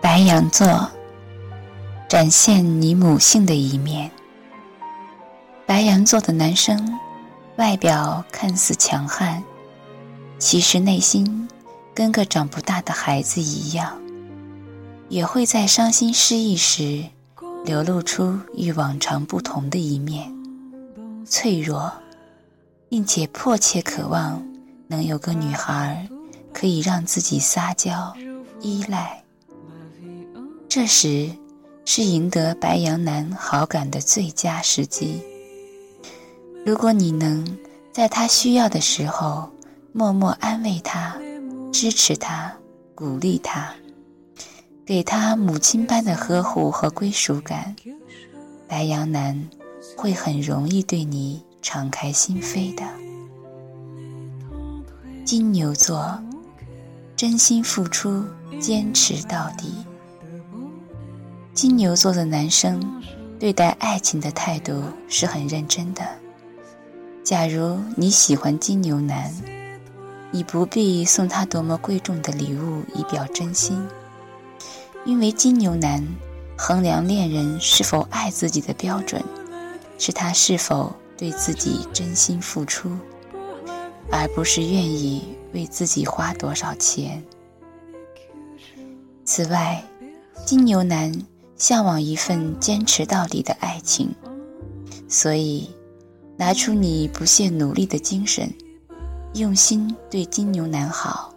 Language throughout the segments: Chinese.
白羊座，展现你母性的一面。白羊座的男生，外表看似强悍，其实内心跟个长不大的孩子一样，也会在伤心失意时。流露出与往常不同的一面，脆弱，并且迫切渴望能有个女孩可以让自己撒娇、依赖。这时是赢得白羊男好感的最佳时机。如果你能在他需要的时候默默安慰他、支持他、鼓励他。给他母亲般的呵护和归属感，白羊男会很容易对你敞开心扉的。金牛座，真心付出，坚持到底。金牛座的男生对待爱情的态度是很认真的。假如你喜欢金牛男，你不必送他多么贵重的礼物以表真心。因为金牛男衡量恋人是否爱自己的标准，是他是否对自己真心付出，而不是愿意为自己花多少钱。此外，金牛男向往一份坚持到底的爱情，所以拿出你不懈努力的精神，用心对金牛男好，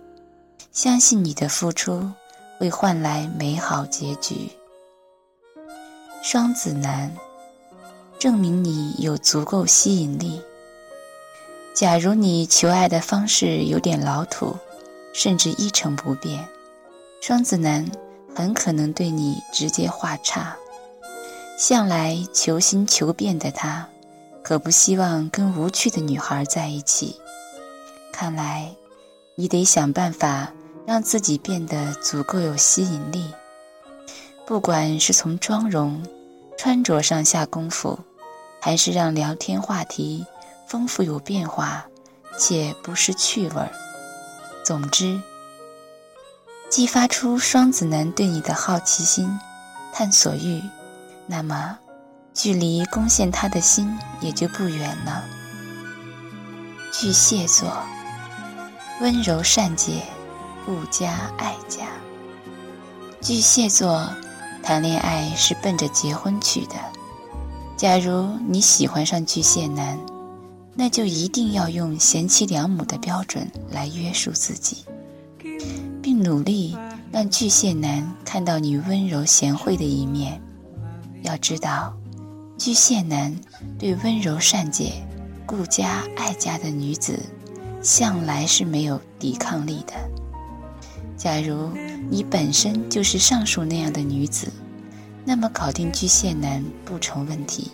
相信你的付出。会换来美好结局。双子男，证明你有足够吸引力。假如你求爱的方式有点老土，甚至一成不变，双子男很可能对你直接画叉。向来求新求变的他，可不希望跟无趣的女孩在一起。看来，你得想办法。让自己变得足够有吸引力，不管是从妆容、穿着上下功夫，还是让聊天话题丰富有变化，且不失趣味儿。总之，激发出双子男对你的好奇心、探索欲，那么距离攻陷他的心也就不远了。巨蟹座，温柔善解。顾家爱家，巨蟹座谈恋爱是奔着结婚去的。假如你喜欢上巨蟹男，那就一定要用贤妻良母的标准来约束自己，并努力让巨蟹男看到你温柔贤惠的一面。要知道，巨蟹男对温柔善解、顾家爱家的女子，向来是没有抵抗力的。假如你本身就是上述那样的女子，那么搞定巨蟹男不成问题。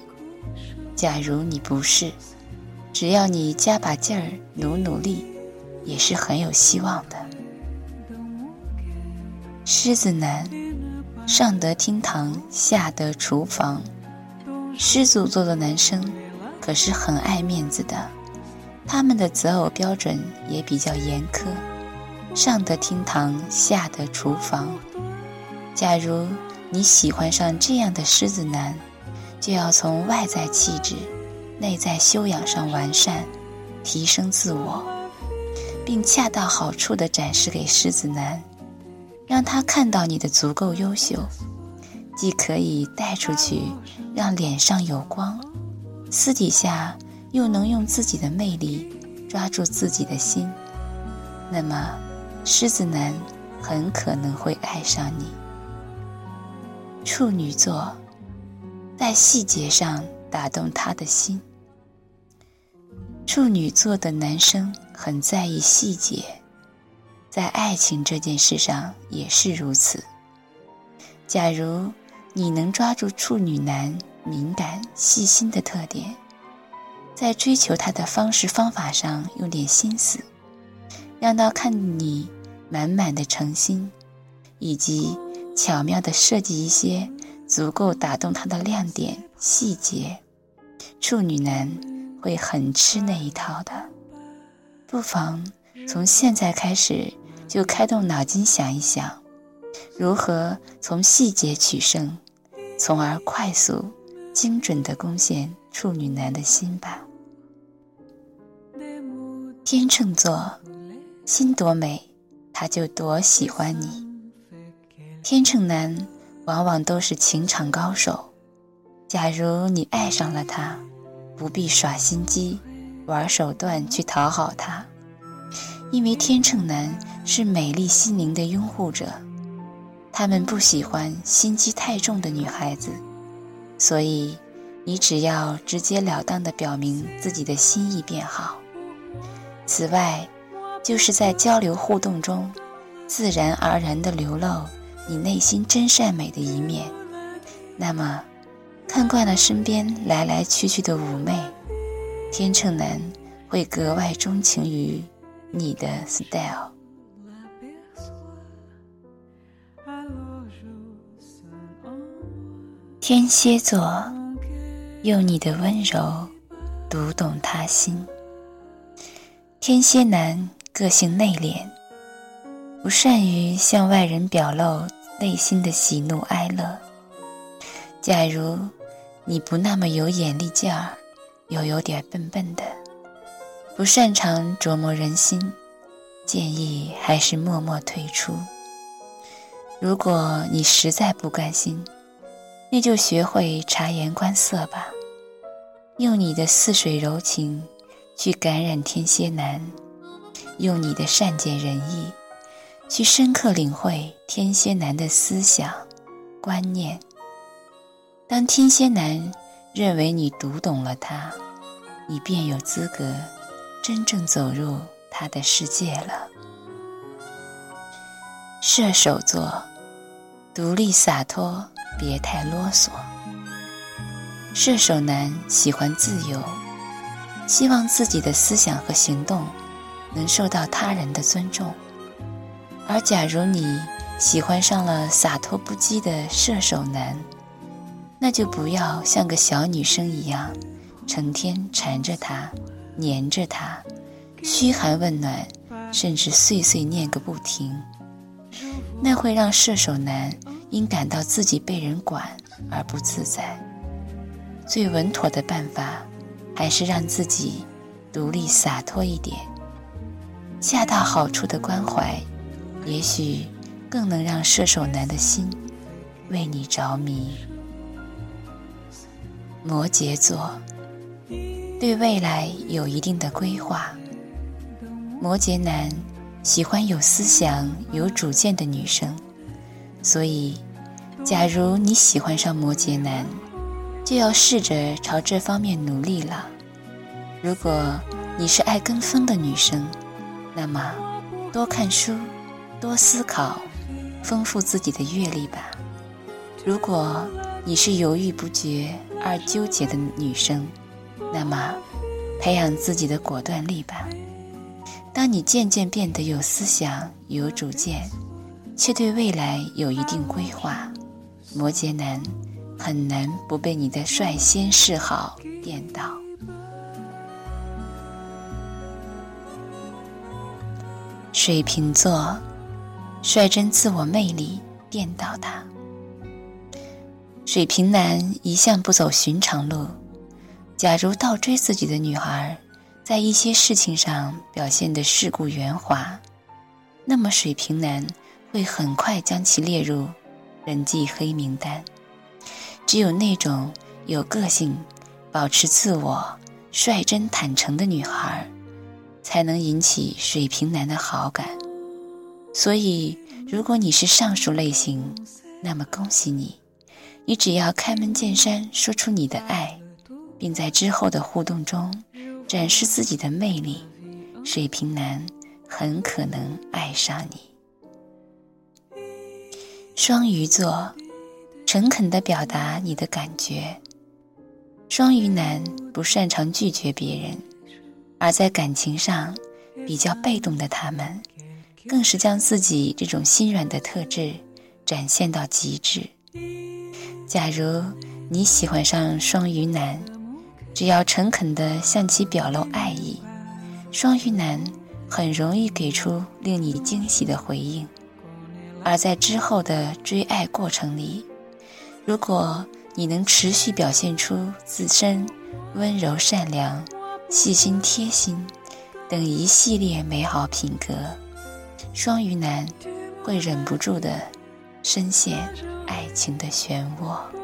假如你不是，只要你加把劲儿努努力，也是很有希望的。狮子男，上得厅堂，下得厨房。狮子座的男生可是很爱面子的，他们的择偶标准也比较严苛。上得厅堂，下得厨房。假如你喜欢上这样的狮子男，就要从外在气质、内在修养上完善，提升自我，并恰到好处地展示给狮子男，让他看到你的足够优秀，既可以带出去让脸上有光，私底下又能用自己的魅力抓住自己的心，那么。狮子男很可能会爱上你。处女座，在细节上打动他的心。处女座的男生很在意细节，在爱情这件事上也是如此。假如你能抓住处女男敏感细心的特点，在追求他的方式方法上用点心思。让他看你满满的诚心，以及巧妙的设计一些足够打动他的亮点细节，处女男会很吃那一套的。不妨从现在开始就开动脑筋想一想，如何从细节取胜，从而快速、精准地攻陷处女男的心吧。天秤座，心多美，他就多喜欢你。天秤男往往都是情场高手，假如你爱上了他，不必耍心机、玩手段去讨好他，因为天秤男是美丽心灵的拥护者，他们不喜欢心机太重的女孩子，所以你只要直截了当地表明自己的心意便好。此外，就是在交流互动中，自然而然地流露。你内心真善美的一面，那么看惯了身边来来去去的妩媚，天秤男会格外钟情于你的 style。天蝎座，用你的温柔读懂他心。天蝎男个性内敛，不善于向外人表露。内心的喜怒哀乐。假如你不那么有眼力劲儿，又有点笨笨的，不擅长琢磨人心，建议还是默默退出。如果你实在不甘心，那就学会察言观色吧，用你的似水柔情去感染天蝎男，用你的善解人意。去深刻领会天蝎男的思想、观念。当天蝎男认为你读懂了他，你便有资格真正走入他的世界了。射手座，独立洒脱，别太啰嗦。射手男喜欢自由，希望自己的思想和行动能受到他人的尊重。而假如你喜欢上了洒脱不羁的射手男，那就不要像个小女生一样，成天缠着他、黏着他，嘘寒问暖，甚至碎碎念个不停。那会让射手男因感到自己被人管而不自在。最稳妥的办法，还是让自己独立洒脱一点，恰到好处的关怀。也许更能让射手男的心为你着迷。摩羯座对未来有一定的规划。摩羯男喜欢有思想、有主见的女生，所以，假如你喜欢上摩羯男，就要试着朝这方面努力了。如果你是爱跟风的女生，那么多看书。多思考，丰富自己的阅历吧。如果你是犹豫不决而纠结的女生，那么培养自己的果断力吧。当你渐渐变得有思想、有主见，却对未来有一定规划，摩羯男很难不被你的率先示好电到。水瓶座。率真自我魅力电到他。水瓶男一向不走寻常路，假如倒追自己的女孩，在一些事情上表现得世故圆滑，那么水瓶男会很快将其列入人际黑名单。只有那种有个性、保持自我、率真坦诚的女孩，才能引起水瓶男的好感。所以，如果你是上述类型，那么恭喜你，你只要开门见山说出你的爱，并在之后的互动中展示自己的魅力，水瓶男很可能爱上你。双鱼座，诚恳地表达你的感觉。双鱼男不擅长拒绝别人，而在感情上比较被动的他们。更是将自己这种心软的特质展现到极致。假如你喜欢上双鱼男，只要诚恳地向其表露爱意，双鱼男很容易给出令你惊喜的回应。而在之后的追爱过程里，如果你能持续表现出自身温柔、善良、细心、贴心等一系列美好品格，双鱼男会忍不住的深陷爱情的漩涡。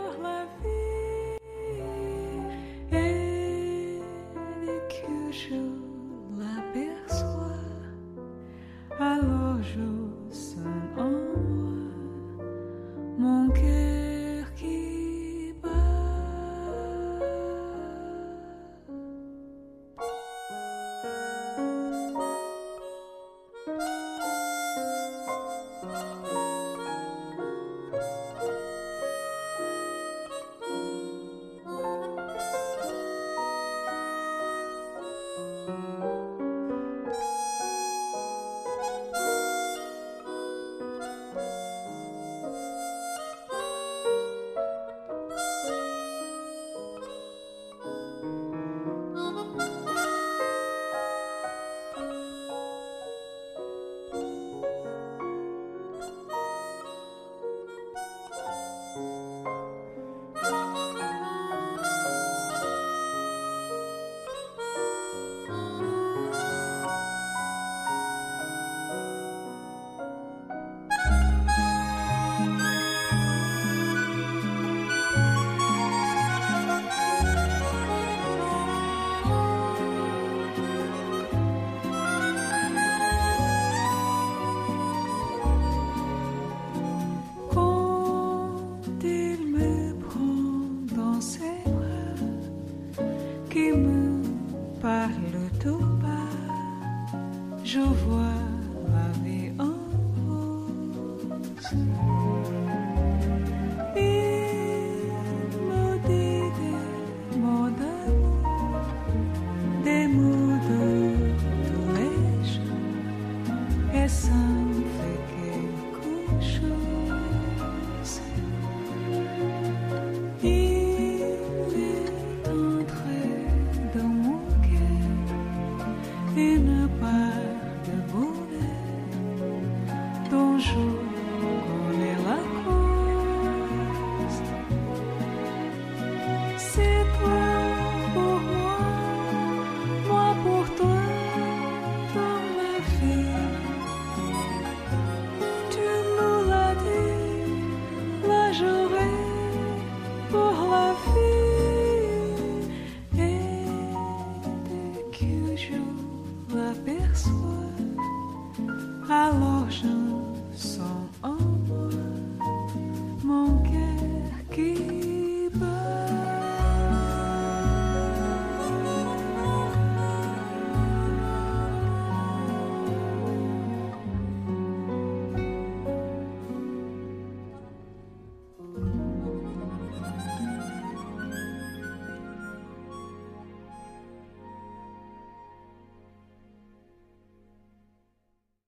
sun.